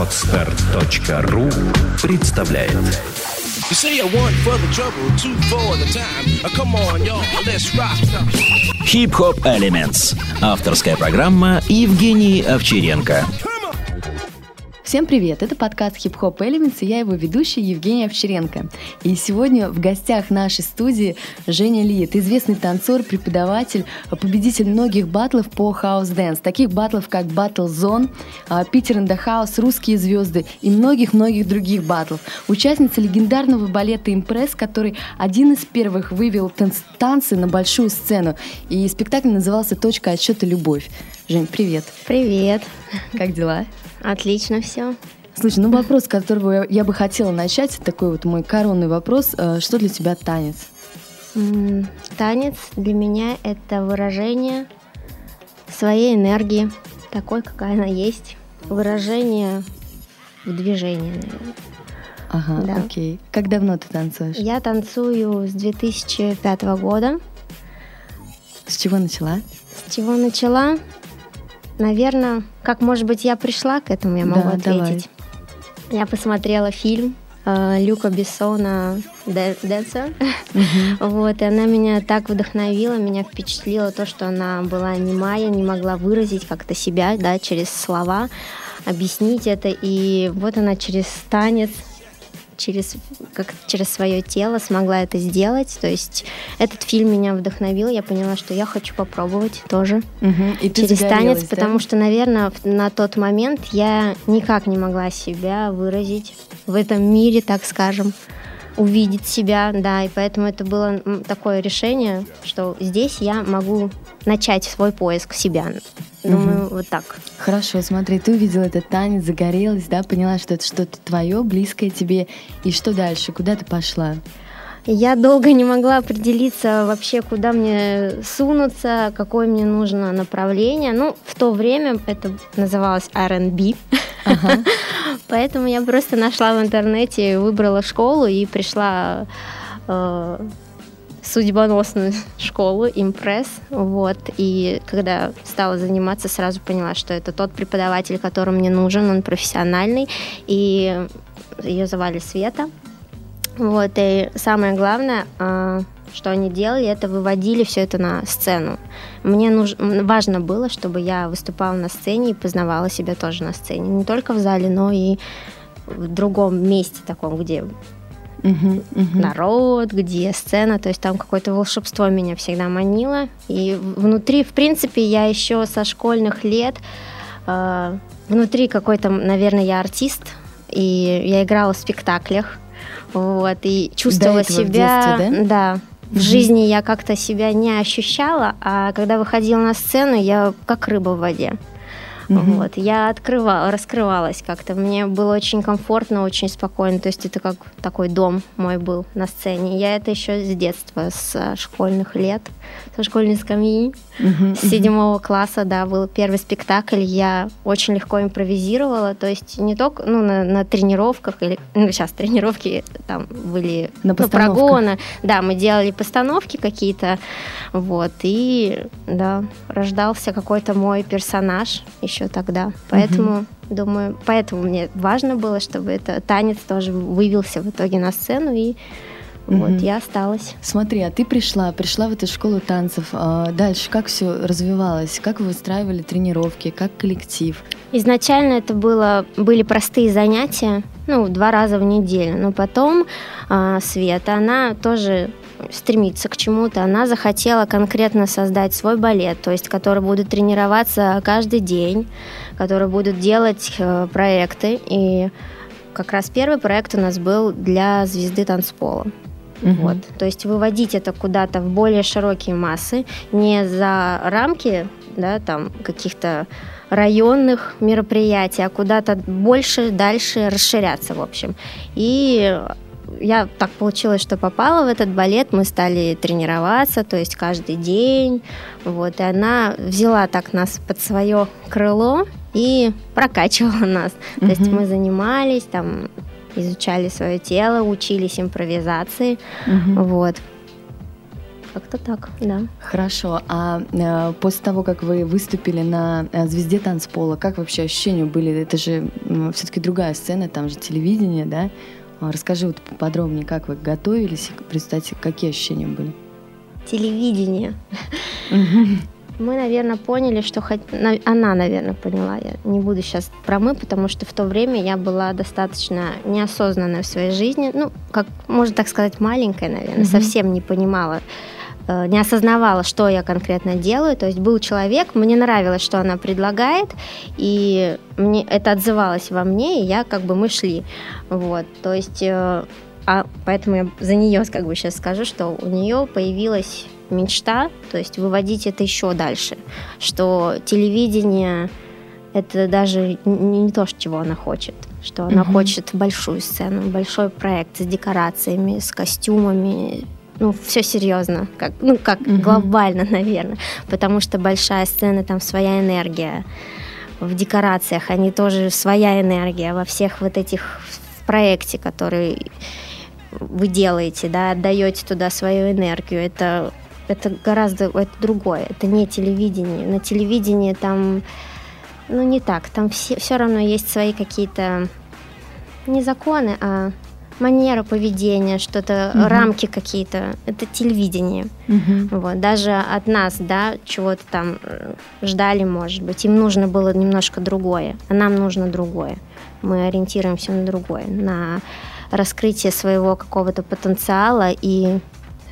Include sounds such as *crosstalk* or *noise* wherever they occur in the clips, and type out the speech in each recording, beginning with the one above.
Отстар.ру представляет You say you want for the trouble, two for the time. Uh, Come on, y'all, let's rock. Хип-хоп Elements. Авторская программа Евгений Овчаренко. Всем привет! Это подкаст Hip Hop Elements, и я его ведущая Евгения Овчаренко. И сегодня в гостях нашей студии Женя Ли. Это известный танцор, преподаватель, победитель многих батлов по Dance. Таких батлов, как Battle Zone, а, Питер and the House, Русские звезды и многих-многих других батлов. Участница легендарного балета «Импресс», который один из первых вывел танц- танцы на большую сцену. И спектакль назывался «Точка отсчета Любовь». Жень, привет! Привет. Как дела? Отлично все. Слушай, ну вопрос, с которого я, я бы хотела начать, такой вот мой коронный вопрос. Э, Что для тебя танец? Танец для меня это выражение своей энергии, такой, какая она есть. Выражение в движении, наверное. Ага, Да. окей. Как давно ты танцуешь? Я танцую с 2005 года. С чего начала? С чего начала? Наверное, как, может быть, я пришла к этому, я могу Да, давай. ответить. Я посмотрела фильм э, Люка Бессона «Дэ- «Дэнсер». Вот, и она меня так вдохновила, меня впечатлило то, что она была немая, не могла выразить как-то себя, да, через слова, объяснить это. И вот она через танец, через, как через свое тело смогла это сделать. То есть этот фильм меня вдохновил, я поняла, что я хочу попробовать тоже Мгм. И через танец, да? потому что, наверное, на тот момент я никак не могла себя выразить в этом мире, так скажем, увидеть себя, да, и поэтому это было такое решение, что здесь я могу начать свой поиск себя. Думаю, вот так. Хорошо, смотри, ты увидела этот танец, загорелась, да, поняла, что это что-то твое, близкое тебе. И что дальше? Куда ты пошла? Я долго не могла определиться вообще, куда мне сунуться, какое мне нужно направление. Ну, в то время это называлось R&B. *laughs* Поэтому я просто нашла в интернете, выбрала школу и пришла э, судьбоносную *laughs* школу импресс. Вот. И когда стала заниматься, сразу поняла, что это тот преподаватель, который мне нужен, он профессиональный. И ее звали Света. Вот, и самое главное, а, что они делали, это выводили все это на сцену. Мне нуж... важно было, чтобы я выступала на сцене и познавала себя тоже на сцене. Не только в зале, но и в другом месте таком, где Мгм, мгм. народ, где сцена, то есть там какое-то волшебство меня всегда манило. И внутри, в принципе, я еще со школьных лет, э, внутри какой-то, наверное, я артист, и я играла в спектаклях, вот, и чувствовала этого в себя, детстве, да, в жизни я как-то себя не ощущала, а когда выходила на сцену, я как рыба в воде. Мгм. Вот, я открывала, раскрывалась как-то. Мне было очень комфортно, очень спокойно. То есть это как такой дом мой был на сцене. Я это еще с детства, с э, школьных лет, со школьной скамьи. Мгм, С седьмого класса, да, был первый спектакль. Я очень легко импровизировала. То есть не только ну, на, на тренировках, или ну, сейчас тренировки там были На ну, прогоны. Да, мы делали постановки какие-то. Вот, и да, рождался какой-то мой персонаж еще тогда. Поэтому, думаю, поэтому мне важно было, чтобы это танец тоже вывелся в итоге на сцену, и вот я осталась. Смотри, а ты пришла, пришла в эту школу танцев. а дальше как все развивалось? Как вы устраивали тренировки? Как коллектив? Изначально это было, были простые занятия, ну, два раза в неделю. Но потом а, Света, она тоже стремится к чему-то. Она захотела конкретно создать свой балет, то есть который будет тренироваться каждый день, который будут делать э, проекты. И как раз первый проект у нас был для звезды танцпола. Мгм. Вот. То есть выводить это куда-то в более широкие массы, не за рамки да, там, каких-то районных мероприятий, а куда-то больше, дальше расширяться, в общем. И я так получилось, что попала в этот балет, мы стали тренироваться, то есть каждый день, вот, и она взяла так нас под свое крыло и прокачивала нас. То есть мы занимались, там, изучали свое тело, учились импровизации, Мгм. вот. Как-то так, да. Хорошо. А э, после того, как вы выступили на э, «Звезде танцпола», как вообще ощущения были? Это же э, все-таки другая сцена, там же телевидение, да? А, Расскажи вот поподробнее, как вы готовились, и, представьте, какие ощущения были? Телевидение. Мы, наверное, поняли, что хоть... на- она, наверное, поняла. Я не буду сейчас про мы, потому что в то время я была достаточно неосознанной в своей жизни. Ну, как можно так сказать, маленькая, наверное, Мгм. совсем не понимала, не осознавала, что я конкретно делаю. То есть был человек, мне нравилось, что она предлагает, и мне это отзывалось во мне, и я как бы мы шли. Вот, то есть, э, а поэтому я за нее как бы сейчас скажу, что у нее появилась мечта, то есть выводить это еще дальше, что телевидение это даже не, то, чего она хочет, что она Мгм. хочет большую сцену, большой проект с декорациями, с костюмами, ну, все серьезно, как, ну, как Мгм. глобально, *laughs* наверное, потому что большая сцена, там своя энергия, в декорациях они тоже своя энергия, во всех вот этих в проекте, который вы делаете, да, отдаете туда свою энергию, это, это гораздо это другое, это не телевидение. На телевидении там, ну не так, там все, все равно есть свои какие-то не законы, а манера поведения, что-то, Мгм. рамки какие-то. Это телевидение. Вот, даже от нас, да, чего-то там э, ждали, может быть. Им нужно было немножко другое, а нам нужно другое. Мы ориентируемся на другое, на раскрытие своего какого-то потенциала и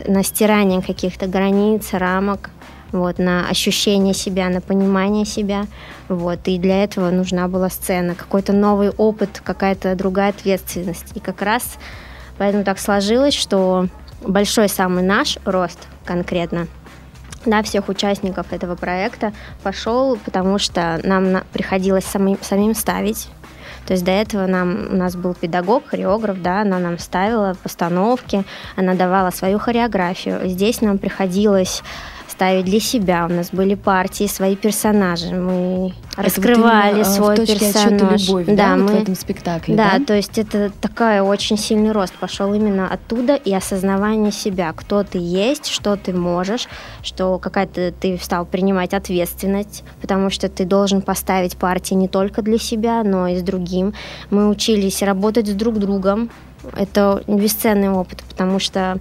на стирание каких-то границ, рамок, вот, на ощущение себя, на понимание себя. Вот, и для этого нужна была сцена, какой-то новый опыт, какая-то другая ответственность. И как раз поэтому так сложилось, что большой самый наш рост конкретно да, всех участников этого проекта пошел, потому что нам на- приходилось самим, самим ставить. То есть до этого нам, у нас был педагог, хореограф, да, она нам ставила постановки, она давала свою хореографию. Здесь нам приходилось ставить для себя. У нас были партии, свои персонажи. Мы раскрывали вот именно, э, свой в точке персонаж. любовь, да, вот в мы этом спектакле, да, да? то есть это такой очень сильный рост пошел именно оттуда и осознавание себя, кто ты есть, что ты можешь, что какая-то ты стал принимать ответственность, потому что ты должен поставить партии не только для себя, но и с другим. Мы учились работать с друг другом. Это бесценный опыт, потому что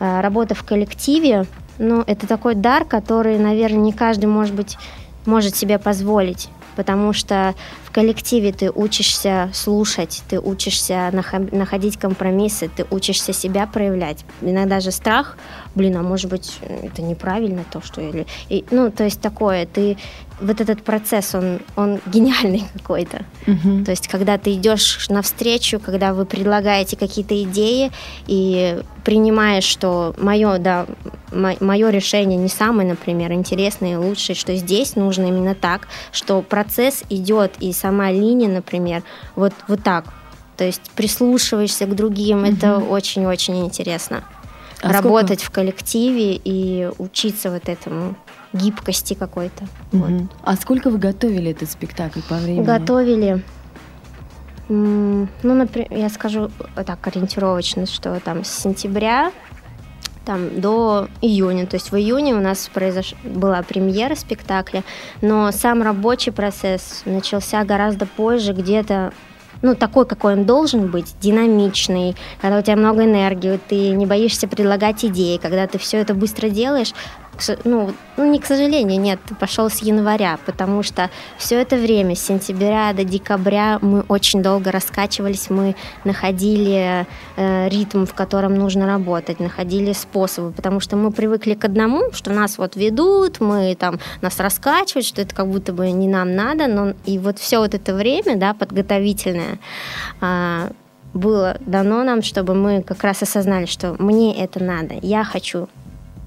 э, работа в коллективе, ну, это такой дар, который, наверное, не каждый, может быть, может себе позволить потому что в коллективе ты учишься слушать, ты учишься нах- находить компромиссы, ты учишься себя проявлять. Иногда же страх, блин, а может быть это неправильно то, что я... И, ну, то есть такое, ты... Вот этот процесс, он, он *laughs* гениальный какой-то. Мгм. То есть, когда ты идешь навстречу, когда вы предлагаете какие-то идеи и принимаешь, что мое, да, мое решение не самое, например, интересное и лучшее, что здесь нужно именно так, что процесс идет и сама линия, например, вот, вот так. То есть прислушиваешься к другим, это очень-очень интересно. А Работать в коллективе и учиться вот этому гибкости какой-то. Вот. Мгм. А сколько вы готовили этот спектакль по времени? Готовили, ну, например, я скажу так ориентировочно, что там с сентября там, до июня. То есть в июне у нас произош... была премьера спектакля, но сам рабочий процесс начался гораздо позже, где-то ну, такой, какой он должен быть, динамичный, когда у тебя много энергии, ты не боишься предлагать идеи, когда ты все это быстро делаешь, ну, ну, не к сожалению, нет, пошел с января, потому что все это время, с сентября до декабря, мы очень долго раскачивались, мы находили э, ритм, в котором нужно работать, находили способы, потому что мы привыкли к одному, что нас вот ведут, мы там нас раскачивают, что это как будто бы не нам надо, но и вот все вот это время, да, подготовительное, а, было дано нам, чтобы мы как раз осознали, что мне это надо, я хочу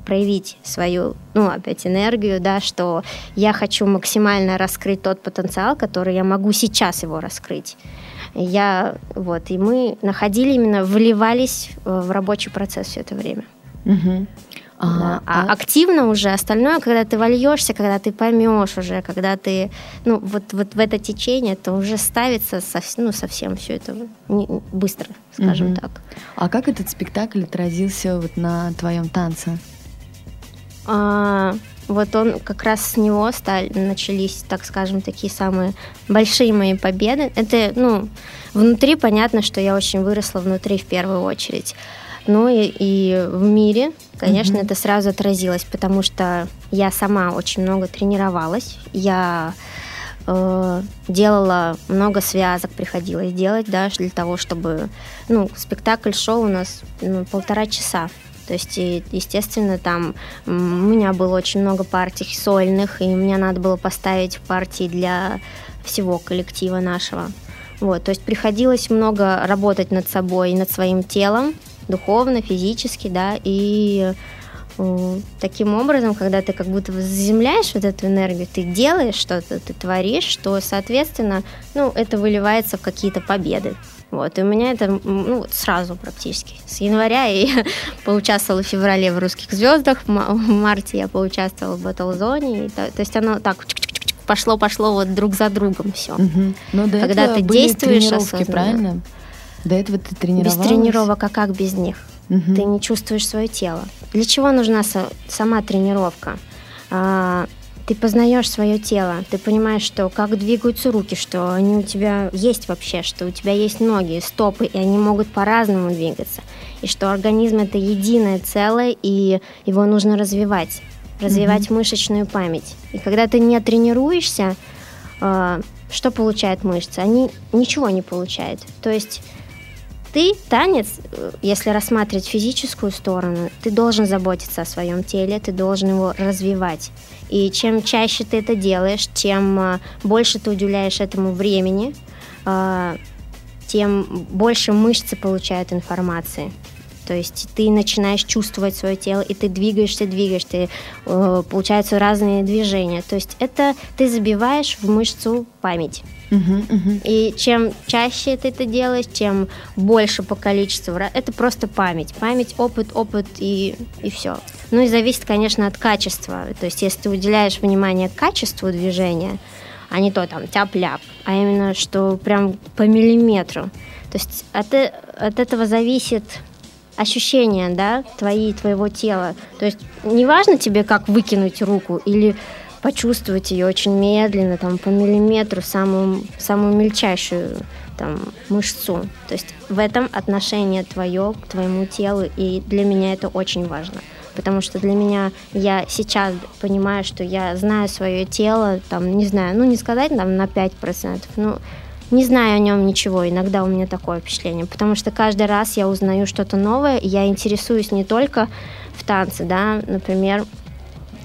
проявить свою, ну, опять энергию, да, что я хочу максимально раскрыть тот потенциал, который я могу сейчас его раскрыть. Я, вот, и мы находили именно, вливались в рабочий процесс все это время. А, Да. А, а- активно уже остальное, когда ты вольешься, когда ты поймешь уже, когда ты, ну, вот, вот в это течение, то уже ставится совсем, ну, совсем все это не- быстро, скажем Мгм. так. а как этот спектакль отразился вот на твоем танце? А, вот он как раз с него стали, начались, так скажем, такие самые большие мои победы. Это, ну, внутри понятно, что я очень выросла внутри в первую очередь. Ну и, и в мире, конечно, mm-hmm. это сразу отразилось, потому что я сама очень много тренировалась. Я э, делала много связок, приходилось делать, да, для того, чтобы, ну, спектакль-шоу у нас ну, полтора часа. То есть, естественно, там у меня было очень много партий сольных, и мне надо было поставить партии для всего коллектива нашего. Вот, то есть приходилось много работать над собой, над своим телом, духовно, физически, да, и таким образом, когда ты как будто заземляешь вот эту энергию, ты делаешь что-то, ты творишь, что, соответственно, ну, это выливается в какие-то победы. Вот, и у меня это ну, сразу практически. С января я *laughs* поучаствовала в феврале в «Русских звездах», в марте я поучаствовала в «Батлзоне». То, то есть оно так пошло-пошло вот друг за другом все. Угу. Но до Когда ты действуешь тренировки, правильно? До этого ты тренировалась? Без тренировок, а как без них? Угу. Ты не чувствуешь свое тело. Для чего нужна сама тренировка? А, ты познаешь свое тело, ты понимаешь, что как двигаются руки, что они у тебя есть вообще, что у тебя есть ноги, стопы, и они могут по-разному двигаться, и что организм это единое целое, и его нужно развивать, развивать mm-hmm. мышечную память. И когда ты не тренируешься, э, что получают мышцы? Они ничего не получают. То есть ты танец, э, если рассматривать физическую сторону, ты должен заботиться о своем теле, ты должен его развивать. И чем чаще ты это делаешь, тем э, больше ты уделяешь этому времени, э, тем больше мышцы получают информации. То есть ты начинаешь чувствовать свое тело, и ты двигаешься, двигаешь, ты, получаются разные движения. То есть это ты забиваешь в мышцу память. Uh-huh, uh-huh. И чем чаще ты это делаешь, чем больше по количеству, это просто память. Память, опыт, опыт и, и все. Ну и зависит, конечно, от качества. То есть если ты уделяешь внимание качеству движения, а не то там тяп-ляп, а именно что прям по миллиметру. То есть от, э, от этого зависит ощущение, да, твои, твоего тела. То есть не важно тебе, как выкинуть руку или почувствовать ее очень медленно, там, по миллиметру, самую, самую мельчайшую там, мышцу. То есть в этом отношение твое к твоему телу, и для меня это очень важно. Потому что для меня, я сейчас понимаю, что я знаю свое тело, там, не знаю, ну, не сказать там на 5%, ну, не знаю о нем ничего, иногда у меня такое впечатление, потому что каждый раз я узнаю что-то новое, и я интересуюсь не только в танце, да, например,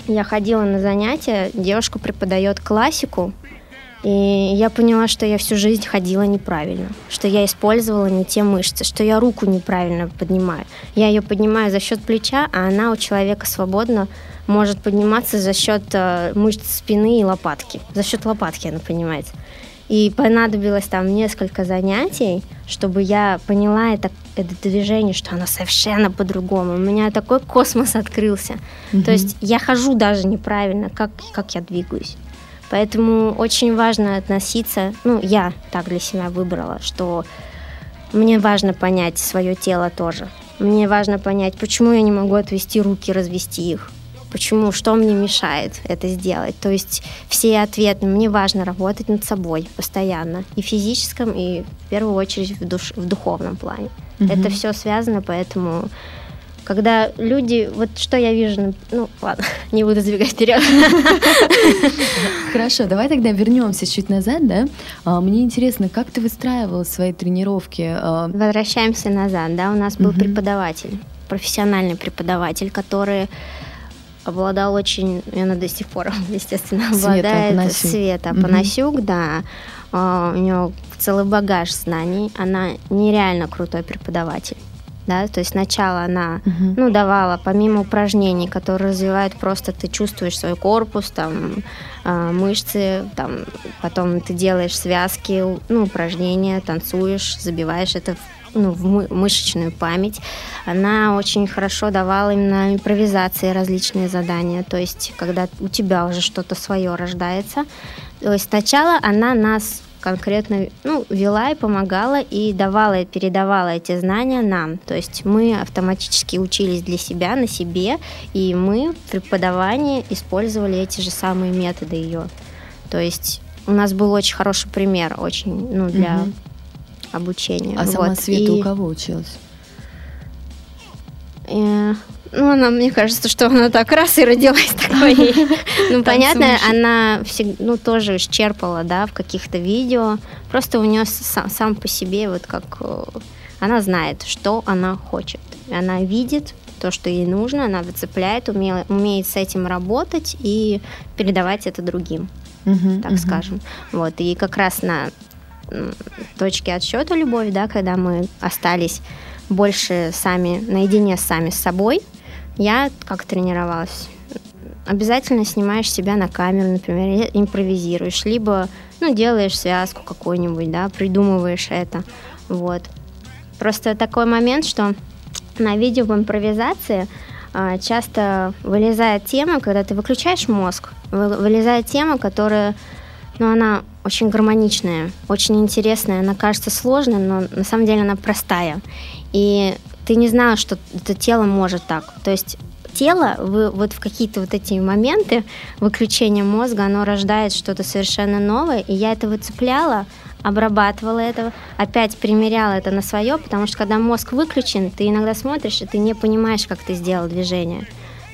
я ходила на занятия, девушка преподает классику, и я поняла, что я всю жизнь ходила неправильно, что я использовала не те мышцы, что я руку неправильно поднимаю. Я ее поднимаю за счет плеча, а она у человека свободно может подниматься за счет э, мышц спины и лопатки. За счет лопатки она поднимается. И понадобилось там несколько занятий, чтобы я поняла это, это движение, что оно совершенно по-другому. У меня такой космос открылся. Mm-hmm. То есть я хожу даже неправильно, как, как я двигаюсь. Поэтому очень важно относиться, ну, я так для себя выбрала, что мне важно понять свое тело тоже. Мне важно понять, почему я не могу отвести руки, развести их почему, что мне мешает это сделать. То есть все ответы, мне важно работать над собой постоянно, и в физическом, и в первую очередь в, душ, в духовном плане. Угу. Это все связано, поэтому когда люди, вот что я вижу, ну ладно, *laughs* не буду забегать вперед. *laughs* Хорошо, давай тогда вернемся чуть назад, да? А, мне интересно, как ты выстраивала свои тренировки? А, Возвращаемся назад, да? У нас был преподаватель, профессиональный преподаватель, который обладал очень, и она до сих пор, *laughs* естественно, обладает Света Панасюк, угу. да. Uh, у нее целый багаж знаний. Она нереально крутой преподаватель. Да, то есть сначала она uh-huh. ну, давала, помимо упражнений, которые развивают просто ты чувствуешь свой корпус, там, э, мышцы, там, потом ты делаешь связки, ну, упражнения, танцуешь, забиваешь это в ну, в мышечную память. Она очень хорошо давала именно импровизации различные задания. То есть, когда у тебя уже что-то свое рождается, то есть сначала она нас конкретно ну, вела и помогала и давала и передавала эти знания нам. То есть мы автоматически учились для себя, на себе, и мы в преподавании использовали эти же самые методы ее. То есть у нас был очень хороший пример, очень, ну, для угу. Обучения. А вот. сама Света и... у кого училась? Э, ну, она, мне кажется, что она так раз и родилась такой. *laughs* Ну, понятно, она ну, тоже исчерпала, да, в каких-то видео. Просто у нее сам по себе вот как... Э, она знает, что она хочет. Она видит то, что ей нужно, она выцепляет, умеет с этим работать и передавать это другим, так скажем. Вот, и как раз на точке отсчета любовь, да, когда мы остались больше сами наедине сами с собой, я как тренировалась? Обязательно снимаешь себя на камеру, например, импровизируешь, либо ну, делаешь связку какую-нибудь, да, придумываешь это. Вот. Просто такой момент, что на видео в импровизации а, часто вылезает тема, когда ты выключаешь мозг, вылезает тема, которая, ну, она очень гармоничная, очень интересная, она кажется сложной, но на самом деле она простая. И ты не знала, что это тело может так. То есть тело вы, вот в какие-то вот эти моменты выключения мозга, оно рождает что-то совершенно новое, и я это выцепляла, обрабатывала этого, опять примеряла это на свое, потому что когда мозг выключен, ты иногда смотришь, и ты не понимаешь, как ты сделал движение.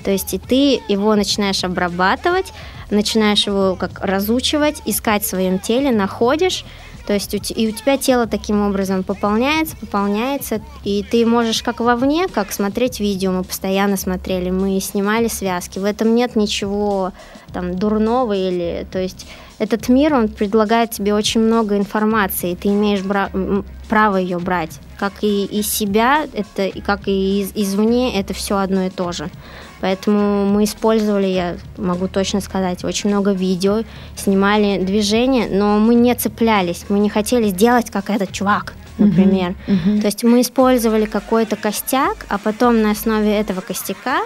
То есть и ты его начинаешь обрабатывать, начинаешь его как разучивать, искать в своем теле, находишь, то есть и у тебя тело таким образом пополняется, пополняется, и ты можешь как вовне, как смотреть видео, мы постоянно смотрели, мы снимали связки, в этом нет ничего там дурного или, то есть этот мир, он предлагает тебе очень много информации, и ты имеешь бра- право ее брать, как и из себя, это, как и из, извне, это все одно и то же. Поэтому мы использовали, я могу точно сказать, очень много видео, снимали движения, но мы не цеплялись, мы не хотели сделать как этот чувак, например. Uh-huh, uh-huh. То есть мы использовали какой-то костяк, а потом на основе этого костяка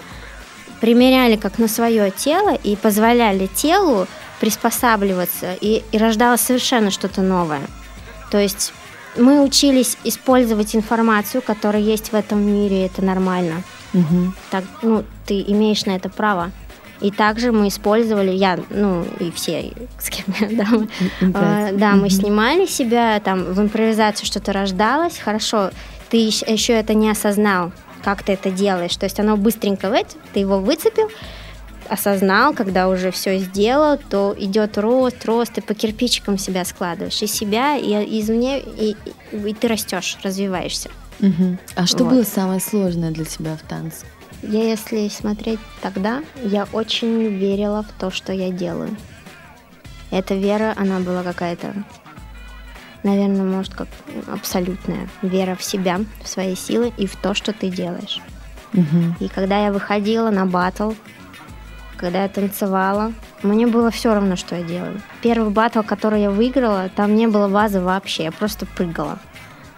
примеряли как на свое тело и позволяли телу приспосабливаться, и, и рождалось совершенно что-то новое. То есть мы учились использовать информацию, которая есть в этом мире, и это нормально. Угу. Так, ну, ты имеешь на это право. И также мы использовали, я, ну, и все, с кем я, да, мы, э, да, мы снимали себя, там, в импровизации что-то рождалось, хорошо, ты еще это не осознал, как ты это делаешь, то есть оно быстренько, ты его выцепил, осознал, когда уже все сделал, то идет рост, рост, ты по кирпичикам себя складываешь, и себя, и извне, и, и ты растешь, развиваешься. Угу. А что вот. было самое сложное для тебя в танце? Я, если смотреть тогда, я очень верила в то, что я делаю. Эта вера, она была какая-то, наверное, может, как абсолютная вера в себя, в свои силы и в то, что ты делаешь. Угу. И когда я выходила на батл, когда я танцевала, мне было все равно, что я делаю. Первый батл, который я выиграла, там не было базы вообще, я просто прыгала.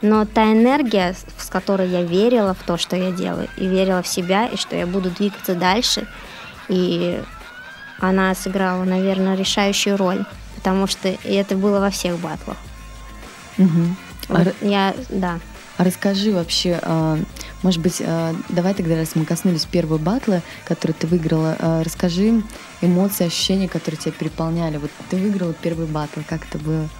Но та энергия, с которой я верила в то, что я делаю, и верила в себя, и что я буду двигаться дальше, и она сыграла, наверное, решающую роль, потому что это было во всех батлах. Угу. Я, да. А расскажи вообще, а, может быть, давай тогда, раз мы коснулись первого батла, который ты выиграла, расскажи эмоции, ощущения, которые тебя переполняли. Вот ты выиграла первый батл, как это было?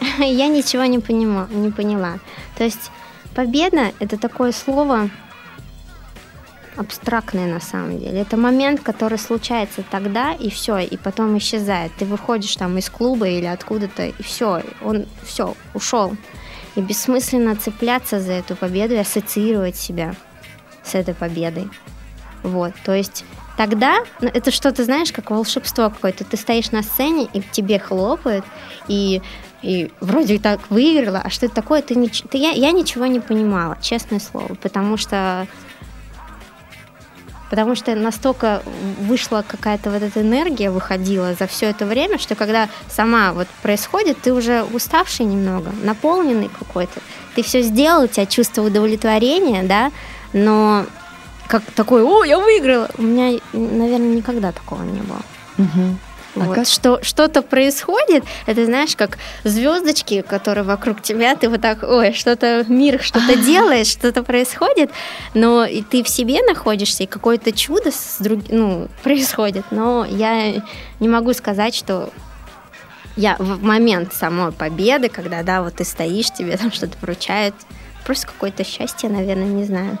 *laughs* я ничего не, понима, не поняла. То есть победа — это такое слово абстрактное на самом деле. Это момент, который случается тогда, и все, и потом исчезает. Ты выходишь там из клуба или откуда-то, и все, он все, ушел. И бессмысленно цепляться за эту победу и ассоциировать себя с этой победой. Вот, то есть тогда ну, это что-то, знаешь, как волшебство какое-то. Ты стоишь на сцене, и тебе хлопают, и и вроде так выиграла, а что это такое, ты, не, ты я, я ничего не понимала, честное слово, потому что потому что настолько вышла какая-то вот эта энергия, выходила за все это время, что когда сама вот происходит, ты уже уставший немного, наполненный какой-то. Ты все сделал, у тебя чувство удовлетворения, да, но как такой, о, я выиграла. У меня, наверное, никогда такого не было. Угу. А вот, как? что что-то происходит, это знаешь, как звездочки, которые вокруг тебя, ты вот так, ой, что-то мир, что-то *laughs* делаешь, что-то происходит, но и ты в себе находишься, и какое-то чудо с друг... ну, происходит. Но я не могу сказать, что я в момент самой победы, когда, да, вот ты стоишь, тебе там что-то вручают, просто какое-то счастье, наверное, не знаю.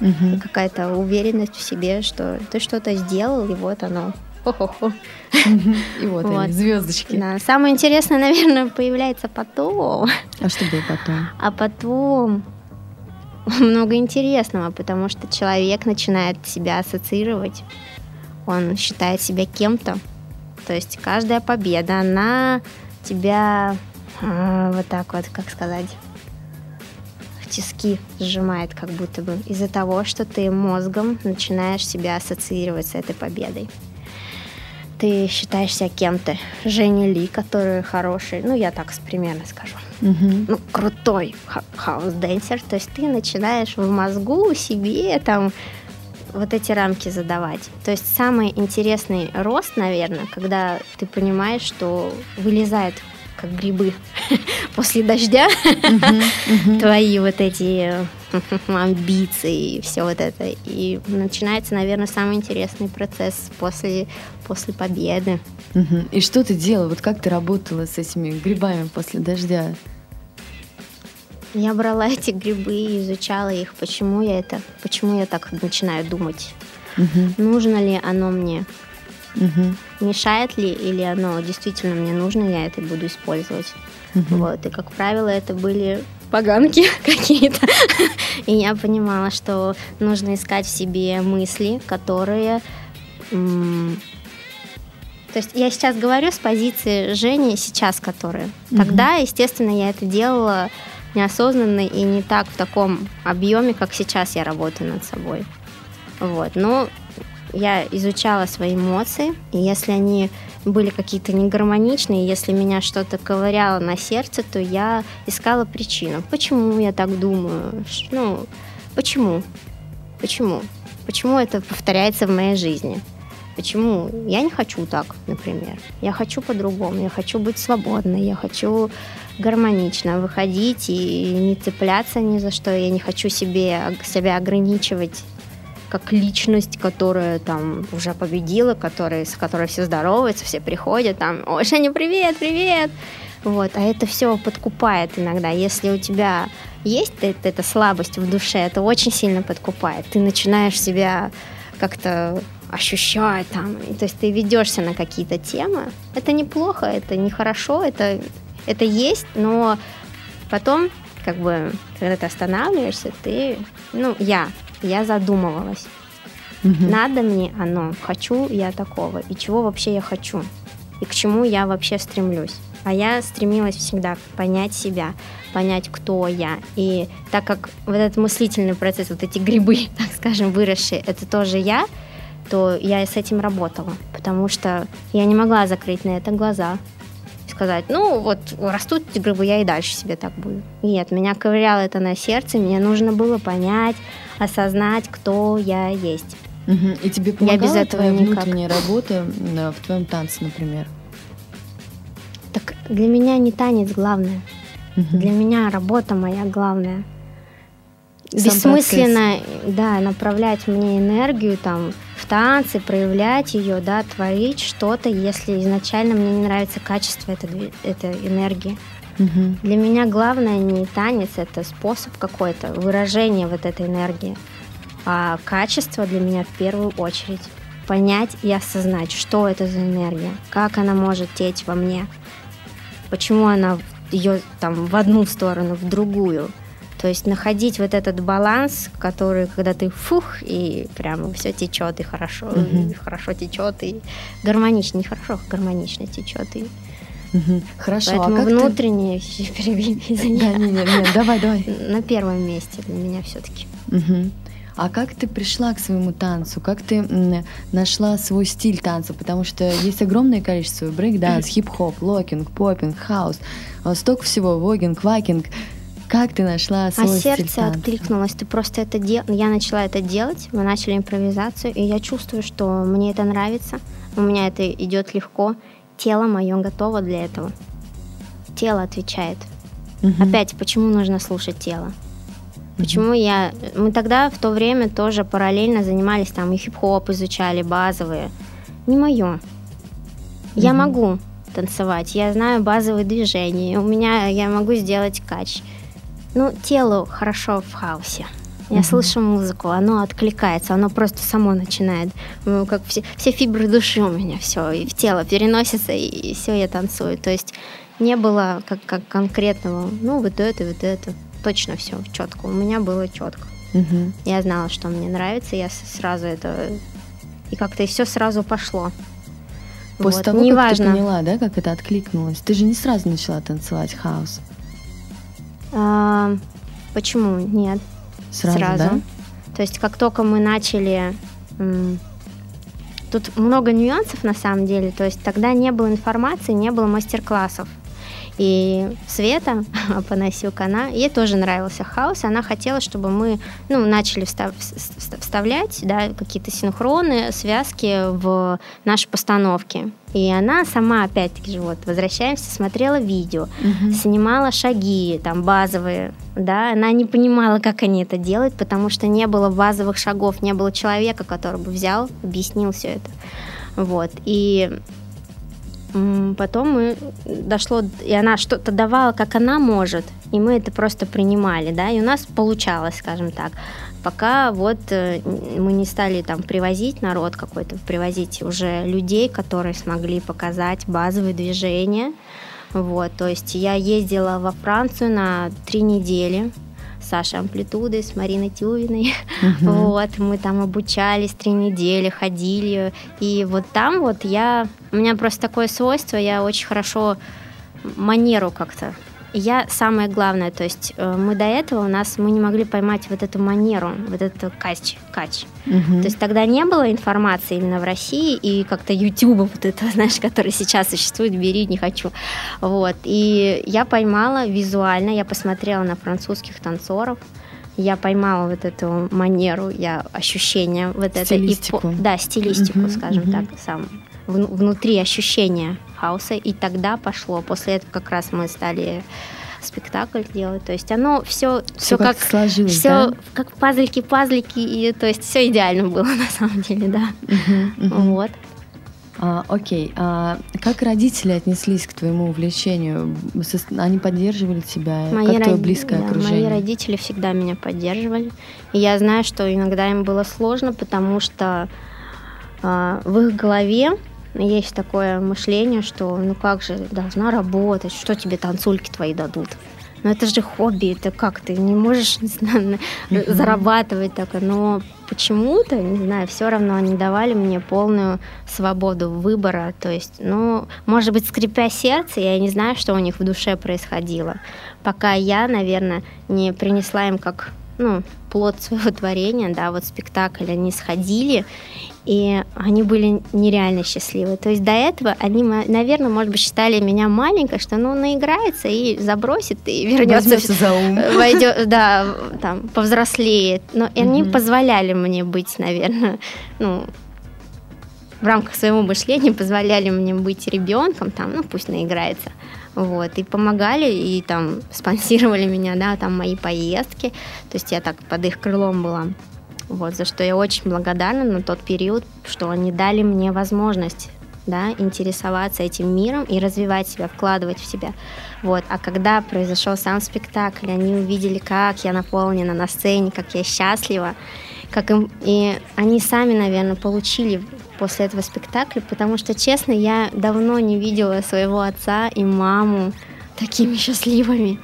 Угу. Какая-то уверенность в себе, что ты что-то сделал, и вот оно. Хо-хо-хо. И *laughs* вот, вот. они, звездочки. Да. Самое интересное, наверное, появляется потом. А что было потом? А потом много интересного, потому что человек начинает себя ассоциировать, он считает себя кем-то. То есть каждая победа, она тебя э, вот так вот, как сказать, тиски сжимает как будто бы из-за того, что ты мозгом начинаешь себя ассоциировать с этой победой. Ты считаешь себя кем-то. Женя Ли, который хороший, ну, я так примерно скажу, угу. ну, крутой хаус-денсер. То есть ты начинаешь в мозгу себе там вот эти рамки задавать. То есть самый интересный рост, наверное, когда ты понимаешь, что вылезает как грибы *laughs* после дождя, твои вот эти *laughs* амбиции и все вот это. И начинается, наверное, самый интересный процесс после, после победы. И что ты делала? Вот как ты работала с этими грибами после дождя? Я брала *laughs* эти грибы и изучала их, почему я это, почему я так начинаю думать. Угу. Нужно ли оно мне? Угу. Мешает ли или оно действительно мне нужно, я это буду использовать. Угу. Вот. И, как правило, это были поганки *laughs* какие-то. И я понимала, что нужно искать в себе мысли, которые... То есть я сейчас говорю с позиции Жени сейчас, которые. Тогда, естественно, я это делала неосознанно и не так в таком объеме, как сейчас я работаю над собой. Вот. Но я изучала свои эмоции, и если они были какие-то негармоничные, если меня что-то ковыряло на сердце, то я искала причину. Почему я так думаю? Ну, почему? Почему? Почему это повторяется в моей жизни? Почему я не хочу так, например? Я хочу по-другому, я хочу быть свободной, я хочу гармонично выходить и не цепляться ни за что. Я не хочу себе, себя ограничивать как личность, которая там уже победила, которая, с которой все здороваются, все приходят, там, ой, Женя, привет, привет! Вот, а это все подкупает иногда. Если у тебя есть эта, эта слабость в душе, это очень сильно подкупает. Ты начинаешь себя как-то ощущать там, то есть ты ведешься на какие-то темы. Это неплохо, это нехорошо, это, это есть, но потом, как бы, когда ты останавливаешься, ты, ну, я я задумывалась. Угу. Надо мне оно, хочу я такого, и чего вообще я хочу, и к чему я вообще стремлюсь. А я стремилась всегда понять себя, понять, кто я. И так как вот этот мыслительный процесс, вот эти грибы, *laughs* так скажем, выросшие, это тоже я, то я с этим работала, потому что я не могла закрыть на это глаза сказать, ну вот растут эти грибы, я и дальше себе так буду. Нет, меня ковыряло это на сердце, мне нужно было понять, осознать, кто я есть. Угу. И тебе помогала я без этого твоя никак. внутренняя работа в твоем танце, например? Так для меня не танец главное. Угу. Для меня работа моя главная. Сам Бессмысленно, процесс. да, направлять мне энергию там в танцы, проявлять ее, да, творить что-то, если изначально мне не нравится качество этой, этой энергии. Угу. Для меня главное не танец, это способ какой-то, выражение вот этой энергии. А качество для меня в первую очередь понять и осознать, что это за энергия, как она может течь во мне, почему она ее там в одну сторону, в другую. То есть находить вот этот баланс, который, когда ты фух, и прямо все течет, и хорошо, mm-hmm. и хорошо течет, и гармонично, не хорошо, а гармонично течет, и Угу. Хорошо. Поэтому а как внутреннее ты... перебили. Да, нет, нет, нет, давай, давай. На первом месте для меня все-таки. Угу. А как ты пришла к своему танцу? Как ты нашла свой стиль танца? Потому что есть огромное количество брейк-данс, *clears throat* хип-хоп, локинг, поппинг, хаус, э, столько всего, вогинг, вакинг. Как ты нашла а свой а стиль сердце танца? откликнулось, ты просто это делал. Я начала это делать, мы начали импровизацию, и я чувствую, что мне это нравится у меня это идет легко. Тело мое готово для этого. Тело отвечает. Мгм. Опять, почему нужно слушать тело? Почему я... Мы тогда в то время тоже параллельно занимались там и хип-хоп изучали, базовые. Не мое. Я Мгм. могу танцевать, я знаю базовые движения, у меня я могу сделать кач. Ну, телу хорошо в хаосе. Я Мгм. слышу музыку, оно откликается, оно просто само начинает. Ну, как все, все фибры души у меня все и в тело переносится, и, все, я танцую. То есть не было как, как конкретного, ну, вот это, вот это. Точно все четко. У меня было четко. Мгм. Я знала, что мне нравится, я сразу это... И как-то и все сразу пошло. После Вот, того, как ты неважно. поняла, да, как это откликнулось, ты же не сразу начала танцевать хаос. А, почему? Нет. Сразу, да? То есть как только мы начали... Тут много нюансов на самом деле. То есть тогда не было информации, не было мастер-классов. И Света *laughs* Апанасюк, она, ей тоже нравился хаос, она хотела, чтобы мы ну, начали встав- вс- вс- вставлять да, какие-то синхроны, связки в наши постановки. И она сама, опять-таки же, вот, возвращаемся, смотрела видео, Мгм. снимала шаги, там, базовые, да, она не понимала, как они это делают, потому что не было базовых шагов, не было человека, который бы взял, объяснил все это. Вот, и потом мы дошло, и она что-то давала, как она может, и мы это просто принимали, да, и у нас получалось, скажем так. Пока вот э, мы не стали там привозить народ какой-то, привозить уже людей, которые смогли показать базовые движения. Вот, то есть я ездила во Францию на три недели Сашей Амплитудой, с Мариной Тювиной. Мгм. Вот, мы там обучались три недели, ходили. И вот там вот я... У меня просто такое свойство, я очень хорошо манеру как-то. Я самое главное, то есть э, мы до этого у нас мы не могли поймать вот эту манеру, вот эту кач, кач. Мгм. То есть тогда не было информации именно в России, и как-то Ютуба вот это, *laughs* знаешь, который сейчас существует, бери, не хочу. Вот. И я поймала визуально, я посмотрела на французских танцоров, я поймала вот эту манеру, я ощущение вот это. и Стилистику. да, стилистику, Мгм, скажем мгм. так, сам внутри ощущения хаоса, и тогда пошло. После этого как раз мы стали спектакль делать. То есть оно все, Всё все как как сложилось, все да? как пазлики, пазлики, и то есть все идеально было *laughs* на самом деле, да. Мгм, мгм. Вот. А, окей, а как родители отнеслись к твоему увлечению? Они поддерживали тебя? как твое род- близкое да, окружение? Мои родители всегда меня поддерживали. И я знаю, что иногда им было сложно, потому что а, в их голове есть такое мышление, что ну как же должна работать, что тебе танцульки твои дадут. Но это же хобби, это как ты не можешь не знаю, на- зарабатывать так. Но почему-то, не знаю, все равно они давали мне полную свободу выбора. То есть, ну, может быть, скрипя сердце, я не знаю, что у них в душе происходило. Пока я, наверное, не принесла им как ну, плод своего *laughs* творения, да, вот спектакль, они сходили, и они были нереально счастливы. То есть до этого они, наверное, может быть, считали меня маленькой, что ну наиграется и забросит, и вернется Возьмется за ум. войдет, *laughs* да, там, повзрослеет. Но и они позволяли мне быть, наверное, *laughs* ну, в рамках своего мышления позволяли мне быть ребенком, там, ну, пусть наиграется. Вот, и помогали, и там спонсировали меня, да, там мои поездки. То есть я так под их крылом была. Вот, за что я очень благодарна на тот период, что они дали мне возможность да, интересоваться этим миром и развивать себя, вкладывать в себя. Вот. А когда произошел сам спектакль, они увидели, как я наполнена на сцене, как я счастлива, как им... и они сами, наверное, получили после этого спектакля, потому что, честно, я давно не видела своего отца и маму такими *laughs* счастливыми.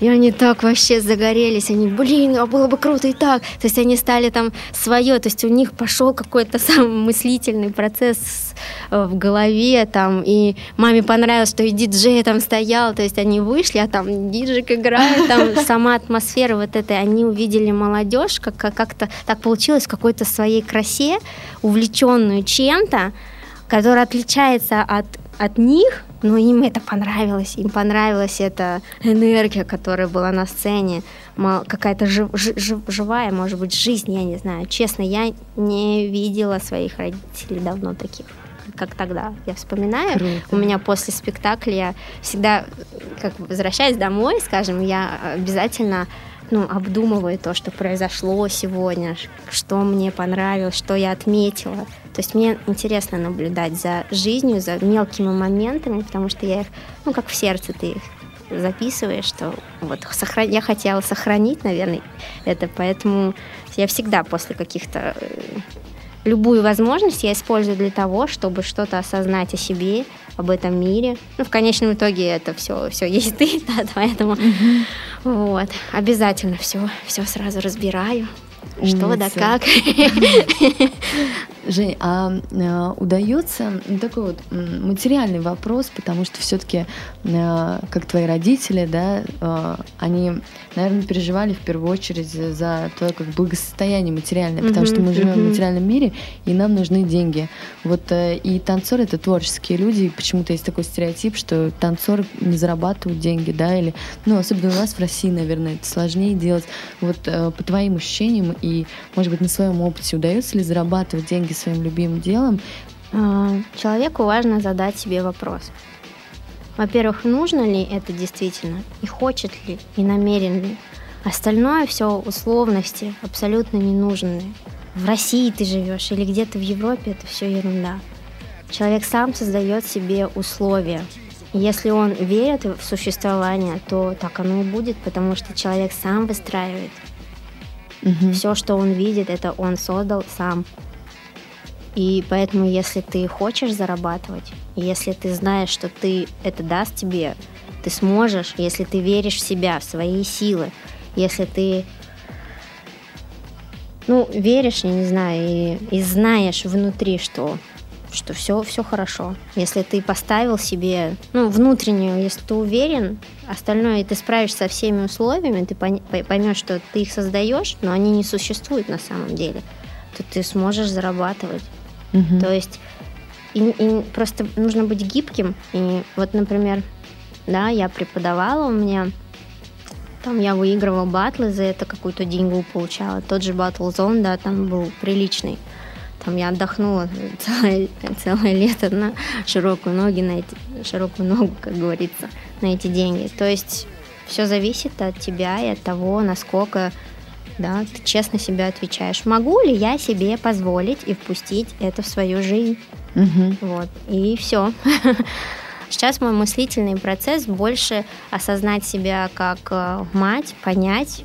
И они так вообще загорелись, они, блин, а было бы круто и так. То есть они стали там свое, то есть у них пошел какой-то *laughs* сам мыслительный процесс э, в голове там, и маме понравилось, что и диджей там стоял, то есть они вышли, а там диджик играет, там *laughs* сама атмосфера вот этой, они увидели молодежь, как, как- как-то так получилось в какой-то своей красе, увлеченную чем-то, которая отличается от, от них, но им это понравилось, им понравилась эта энергия, которая была на сцене, какая-то жив- жи- жив- живая, может быть, жизнь, я не знаю. Честно, я не видела своих родителей давно таких. как тогда. Я вспоминаю, Круто. у меня после спектакля я всегда, как возвращаясь домой, скажем, я обязательно ну, обдумываю то, что произошло сегодня, что мне понравилось, что я отметила. То есть мне интересно наблюдать за жизнью, за мелкими моментами, потому что я их, ну, как в сердце ты их записываешь, что вот сохран- я хотела сохранить, наверное, это, поэтому я всегда после каких-то э, любую возможность я использую для того, чтобы что-то осознать о себе, об этом мире. Ну, в конечном итоге это все, все есть ты, *laughs* да, поэтому вот обязательно все, все сразу разбираю, что да как. *laughs* Жень, а, а, удается ну, такой вот материальный вопрос, потому что все-таки, как твои родители, да, а, они, наверное, переживали в первую очередь за твое как благосостояние материальное, потому что мы живем в материальном мире, и нам нужны деньги. Вот э, и танцоры это творческие люди, и почему-то есть такой стереотип, что танцоры не зарабатывают деньги, да, или, ну, особенно у нас в России, наверное, это сложнее делать. Вот э, по твоим ощущениям и, может быть, на своем опыте удается ли зарабатывать деньги своим любимым делом? А, Человеку важно задать себе вопрос. Во-первых, нужно ли это действительно, и хочет ли, и намерен ли. Остальное все условности, абсолютно ненужные. В России ты живешь или где-то в Европе, это все ерунда. Человек сам создает себе условия. Если он верит в существование, то так оно и будет, потому что человек сам выстраивает. Мгм. Все, что он видит, это он создал сам. И поэтому, если ты хочешь зарабатывать, если ты знаешь, что ты это даст тебе, ты сможешь, если ты веришь в себя, в свои силы, если ты ну, веришь, я не знаю, и, и знаешь внутри, что что все, все хорошо. Если ты поставил себе, ну, внутреннюю, если ты уверен, остальное, ты справишься со всеми условиями, ты поймешь, что ты их создаешь, но они не существуют на самом деле, то ты сможешь зарабатывать. Мгм. То есть и, и просто нужно быть гибким. И вот, например, да, я преподавала, у меня там я выигрывала батлы, за это какую-то деньгу получала. Тот же батл зон, да, там был приличный. Там я отдохнула целое, целое лето на широкую ноги, на эти, широкую ногу, как говорится, на эти деньги. То есть все зависит от тебя и от того, насколько да, ты честно себе отвечаешь. Могу ли я себе позволить и впустить это в свою жизнь? Мгм. Вот. И все. *laughs* Сейчас мой мыслительный процесс больше осознать себя как э, мать, понять,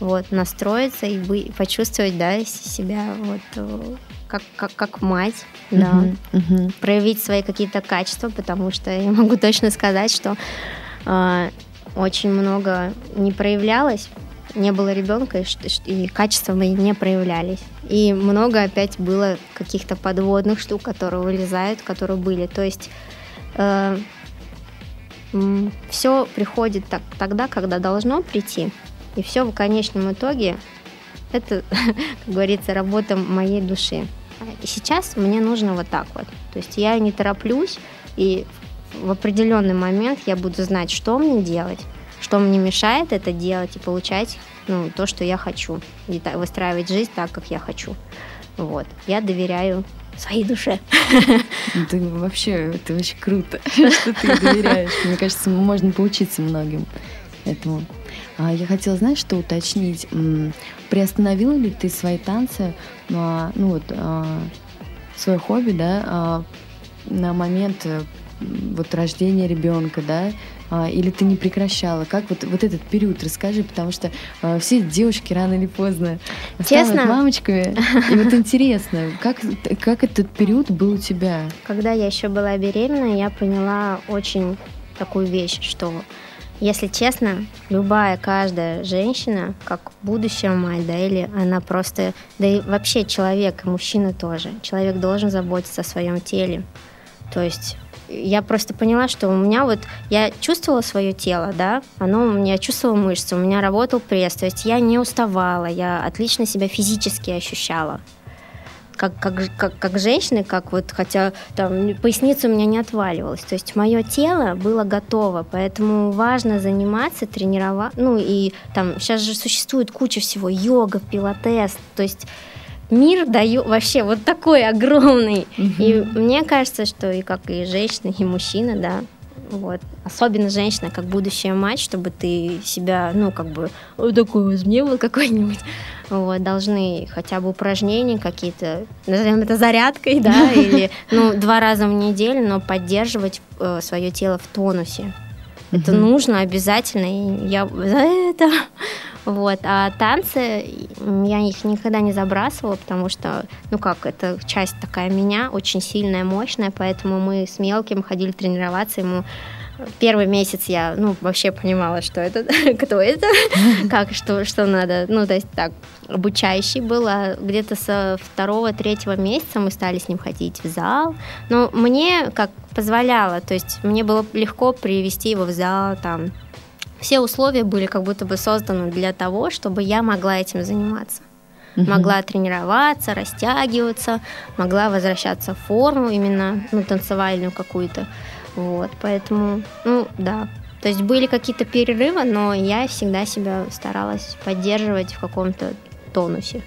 вот, настроиться и бы- почувствовать, да, себя вот э, как, как, как мать, да, Мгм. Мгм. проявить свои какие-то качества, потому что я *laughs* могу точно сказать, что э, очень много не проявлялось, не было ребенка, и, и качества мои не проявлялись. И много опять было каких-то подводных штук, которые вылезают, которые были. То есть все приходит так, тогда, когда должно прийти. И все в конечном итоге это, *laughs* как говорится, работа моей души. Сейчас мне нужно вот так вот. То есть я не тороплюсь, и в определенный момент я буду знать, что мне делать, что мне мешает это делать и получать ну, то, что я хочу. И выстраивать жизнь так, как я хочу. Вот. Я доверяю своей душе. *laughs* Ты вообще, это вообще круто, *laughs* что ты доверяешь. Мне кажется, можно поучиться многим этому. А я хотела, знаешь, что уточнить? Приостановила ли ты свои танцы, а, ну вот, а, свое хобби, да, а, на момент э, вот рождения ребенка, да, или ты не прекращала? Как вот, вот этот период расскажи, потому что все девушки рано или поздно Честно? станут мамочками. И вот *laughs* интересно, как, как этот период был у тебя? Когда я еще была беременна, я поняла очень такую вещь, что, если честно, любая, каждая женщина, как будущая мать, да, или она просто, да и вообще человек, мужчина тоже, человек должен заботиться о своем теле. То есть я просто поняла, что у меня вот, я чувствовала свое тело, да, оно у меня чувствовало мышцы, у меня работал пресс, то есть я не уставала, я отлично себя физически ощущала как, как, как, как женщины, как вот, хотя там поясница у меня не отваливалась. То есть мое тело было готово, поэтому важно заниматься, тренировать. Ну и там сейчас же существует куча всего, йога, пилатес. То есть мир даю вообще вот такой огромный. Мгм. И мне кажется, что и как и женщина, и мужчина, да, вот. Особенно женщина, как будущая мать, чтобы ты себя, ну, как бы, «Ой, такой вот какой-нибудь, вот, должны хотя бы упражнения какие-то, назовем это зарядкой, да, или, ну, два раза в неделю, но поддерживать свое тело в тонусе. Это нужно обязательно, и я за это. Вот. А танцы, я их никогда не забрасывала, потому что, ну как, это часть такая меня, очень сильная, мощная, поэтому мы с мелким ходили тренироваться, ему Первый месяц я, ну, вообще понимала, что это, *laughs* кто это, *laughs* как, что, что надо. Ну, то есть так, обучающий был, а где-то со второго-третьего месяца мы стали с ним ходить в зал. Но мне как позволяло, то есть мне было легко привести его в зал, там, все условия были как будто бы созданы для того, чтобы я могла этим заниматься. Мгм. Могла тренироваться, растягиваться, могла возвращаться в форму именно, ну, танцевальную какую-то. Вот, поэтому, ну, да. То есть были какие-то перерывы, но я всегда себя старалась поддерживать в каком-то тонусе.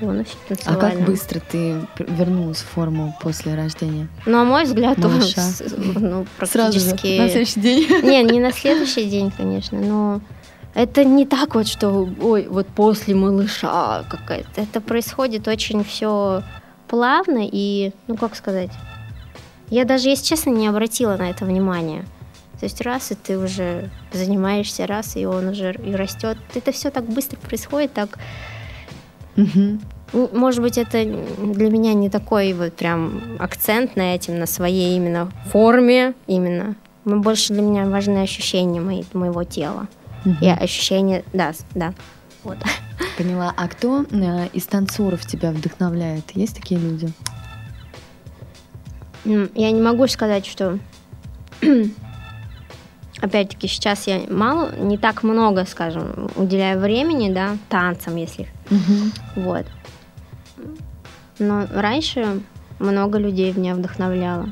Мгм. Тонусе А как быстро ты вернулась в форму после рождения? На мой взгляд, он Малыша. с- ну, Сразу же, практически... на следующий день? *laughs* Не, не на следующий день, конечно, но это не так вот, что ой, вот после малыша какая-то. Это происходит очень все плавно и, ну как сказать, я даже, если честно, не обратила на это внимания. То есть раз, и ты уже занимаешься, раз, и он уже и растет. Это все так быстро происходит, так Ну, Может быть, это для меня не такой вот прям акцент на этим, на своей именно форме именно. Но больше для меня важны ощущения мои, моего тела. Мгм. И ощущения, да, да. Вот. Поняла. А кто э, из танцоров тебя вдохновляет? Есть такие люди? Я не могу сказать, что... *clears throat* Опять-таки, сейчас я мало, не так много, скажем, уделяю времени, да, танцам, если Вот. Но раньше много людей меня вдохновляло.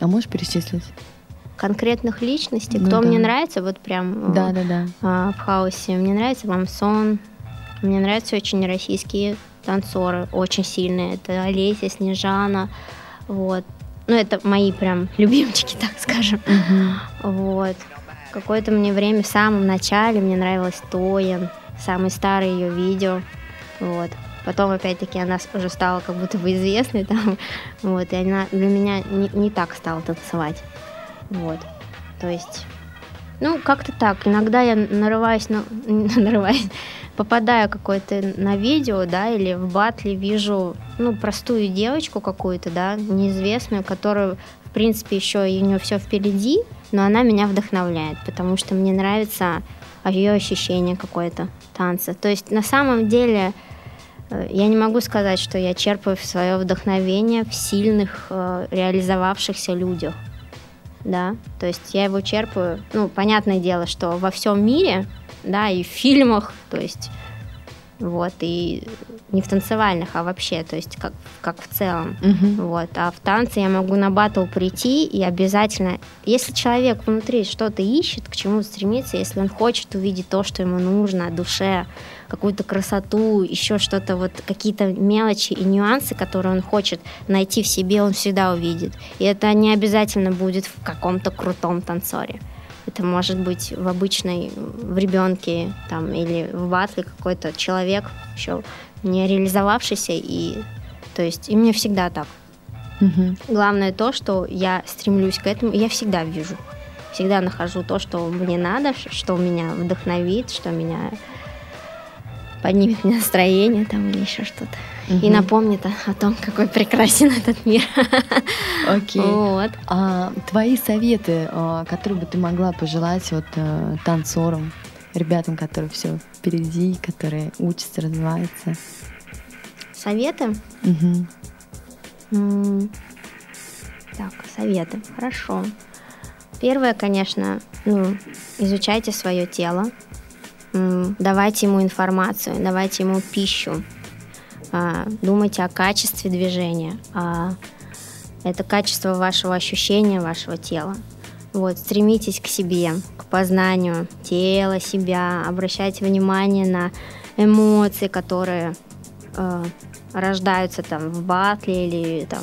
А можешь перечислить? Конкретных личностей, Ну кто да. мне нравится, вот прям Да, да, да. а, в хаосе. Мне нравится Мамсон, мне нравятся очень российские танцоры, очень сильные. Это Олеся, Снежана, вот. Ну, это мои прям *laughs* любимчики, так скажем. Вот. Какое-то мне время в самом начале мне нравилась Тоян, самые старые ее видео. Вот. Потом, опять-таки, она уже стала как будто бы известной *laughs* там. Вот. И она для меня не, не так стала танцевать. Вот. То есть, ну, как-то так. Иногда я нарываюсь на... *laughs* нарываюсь, попадаю какое-то на видео, да, или в батле вижу, ну, простую девочку какую-то, да, неизвестную, которую, в принципе, еще и у нее все впереди, но она меня вдохновляет, потому что мне нравится ее ощущение какое-то танца. То есть на самом деле э, я не могу сказать, что я черпаю свое вдохновение в сильных, э, реализовавшихся людях. Да, то есть я его черпаю, ну, понятное дело, что во всем мире, да, и в фильмах, то есть вот, и не в танцевальных, а вообще, то есть как, как в целом. Мгм. Вот. А в танце я могу на батл прийти и обязательно, если человек внутри что-то ищет, к чему стремится, если он хочет увидеть то, что ему нужно, душе, какую-то красоту, еще что-то, вот какие-то мелочи и нюансы, которые он хочет найти в себе, он всегда увидит. И это не обязательно будет в каком-то крутом танцоре. Это может быть в обычной, в ребенке там, или в батле какой-то человек еще не реализовавшийся. И, то есть, и мне всегда так. Мгм. Главное то, что я стремлюсь к этому, и я всегда вижу. Всегда нахожу то, что мне надо, что меня вдохновит, что меня поднимет мне настроение там или еще что-то. И Мгм. напомнит о, о том, какой прекрасен *laughs* этот мир. Окей. Вот. А твои советы, а, которые бы ты могла пожелать вот э, танцорам, ребятам, которые все впереди, которые учатся, развиваются? Советы? М, Так, советы. Хорошо. Первое, конечно, ну, изучайте свое тело, давайте ему информацию, давайте ему пищу, А, думайте о качестве движения, а это качество вашего ощущения, вашего тела. Вот, стремитесь к себе, к познанию тела, себя, обращайте внимание на эмоции, которые э, рождаются там в батле или там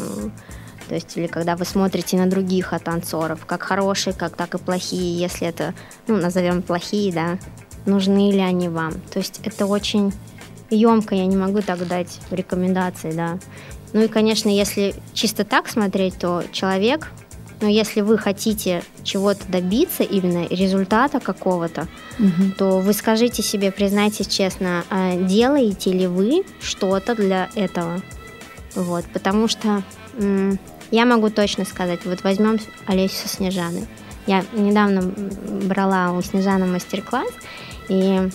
то есть, или когда вы смотрите на других от танцоров, как хорошие, как так и плохие, если это, ну, назовем плохие, да, нужны ли они вам. То есть это очень емко, я не могу так дать рекомендации, да. Ну и, конечно, если чисто так смотреть, то человек, но ну, если вы хотите чего-то добиться, именно результата какого-то, угу. то вы скажите себе, признайтесь честно, а делаете ли вы что-то для этого? Вот, потому что я могу точно сказать, вот возьмем Олесю со Снежаной. Я недавно брала у Снежаны мастер-класс, и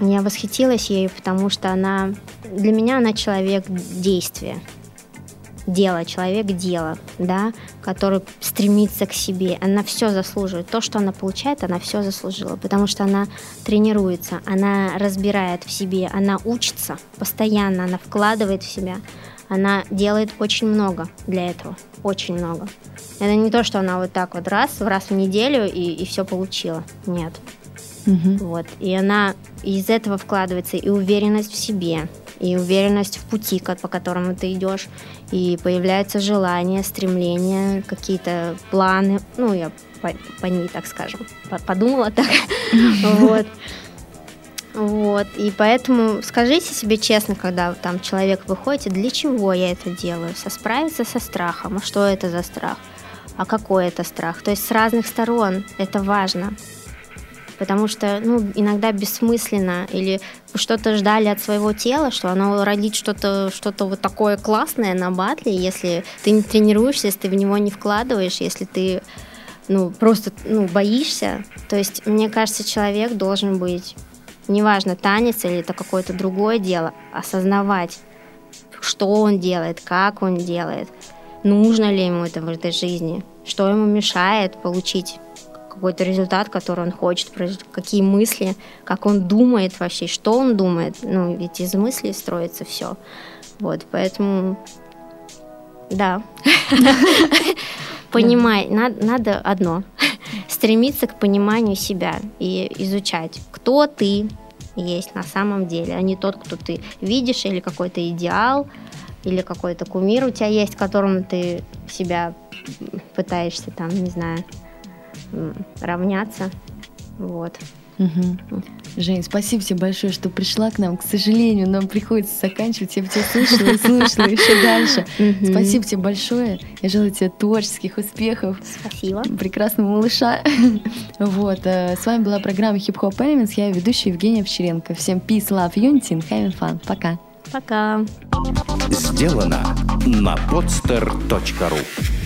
я восхитилась ею, потому что она для меня она человек действия. Дело, человек дела, да, который стремится к себе. Она все заслуживает. То, что она получает, она все заслужила, потому что она тренируется, она разбирает в себе, она учится постоянно, она вкладывает в себя она делает очень много для этого, очень много. Это не то, что она вот так вот раз, раз в неделю и, и все получила. Нет. Угу. Вот. И она из этого вкладывается и уверенность в себе, и уверенность в пути, по которому ты идешь, и появляется желание, стремление, какие-то планы. Ну, я по, по ней, так скажем, подумала так. *laughs* Вот. Вот, и поэтому скажите себе честно, когда там человек выходит, для чего я это делаю? Со справиться со страхом. А что это за страх? А какой это страх? То есть с разных сторон это важно. Потому что ну, иногда бессмысленно, или что-то ждали от своего тела, что оно родит что-то что вот такое классное на батле, если ты не тренируешься, если ты в него не вкладываешь, если ты ну, просто ну, боишься. То есть, мне кажется, человек должен быть неважно, танец или это какое-то другое дело, осознавать, что он делает, как он делает, нужно ли ему это в этой жизни, что ему мешает получить какой-то результат, который он хочет, какие мысли, как он думает вообще, что он думает. Ну, ведь из мыслей строится все. Вот, поэтому, да. Понимай, надо одно стремиться к пониманию себя и изучать, кто ты есть на самом деле, а не тот, кто ты видишь, или какой-то идеал, или какой-то кумир у тебя есть, которому ты себя пытаешься там, не знаю, равняться. Вот. Угу. Жень, спасибо тебе большое, что пришла к нам. К сожалению, нам приходится заканчивать. Я бы тебя слушала и слушала еще *laughs* дальше. Спасибо тебе большое. Я желаю тебе творческих успехов. Спасибо. Прекрасного малыша. *laughs* Вот. Э, с вами была программа Hip Hop Elements. Я ведущая Евгения Овчаренко. Всем peace, love, unity and having fun. Пока. Пока. Сделано на podster.ru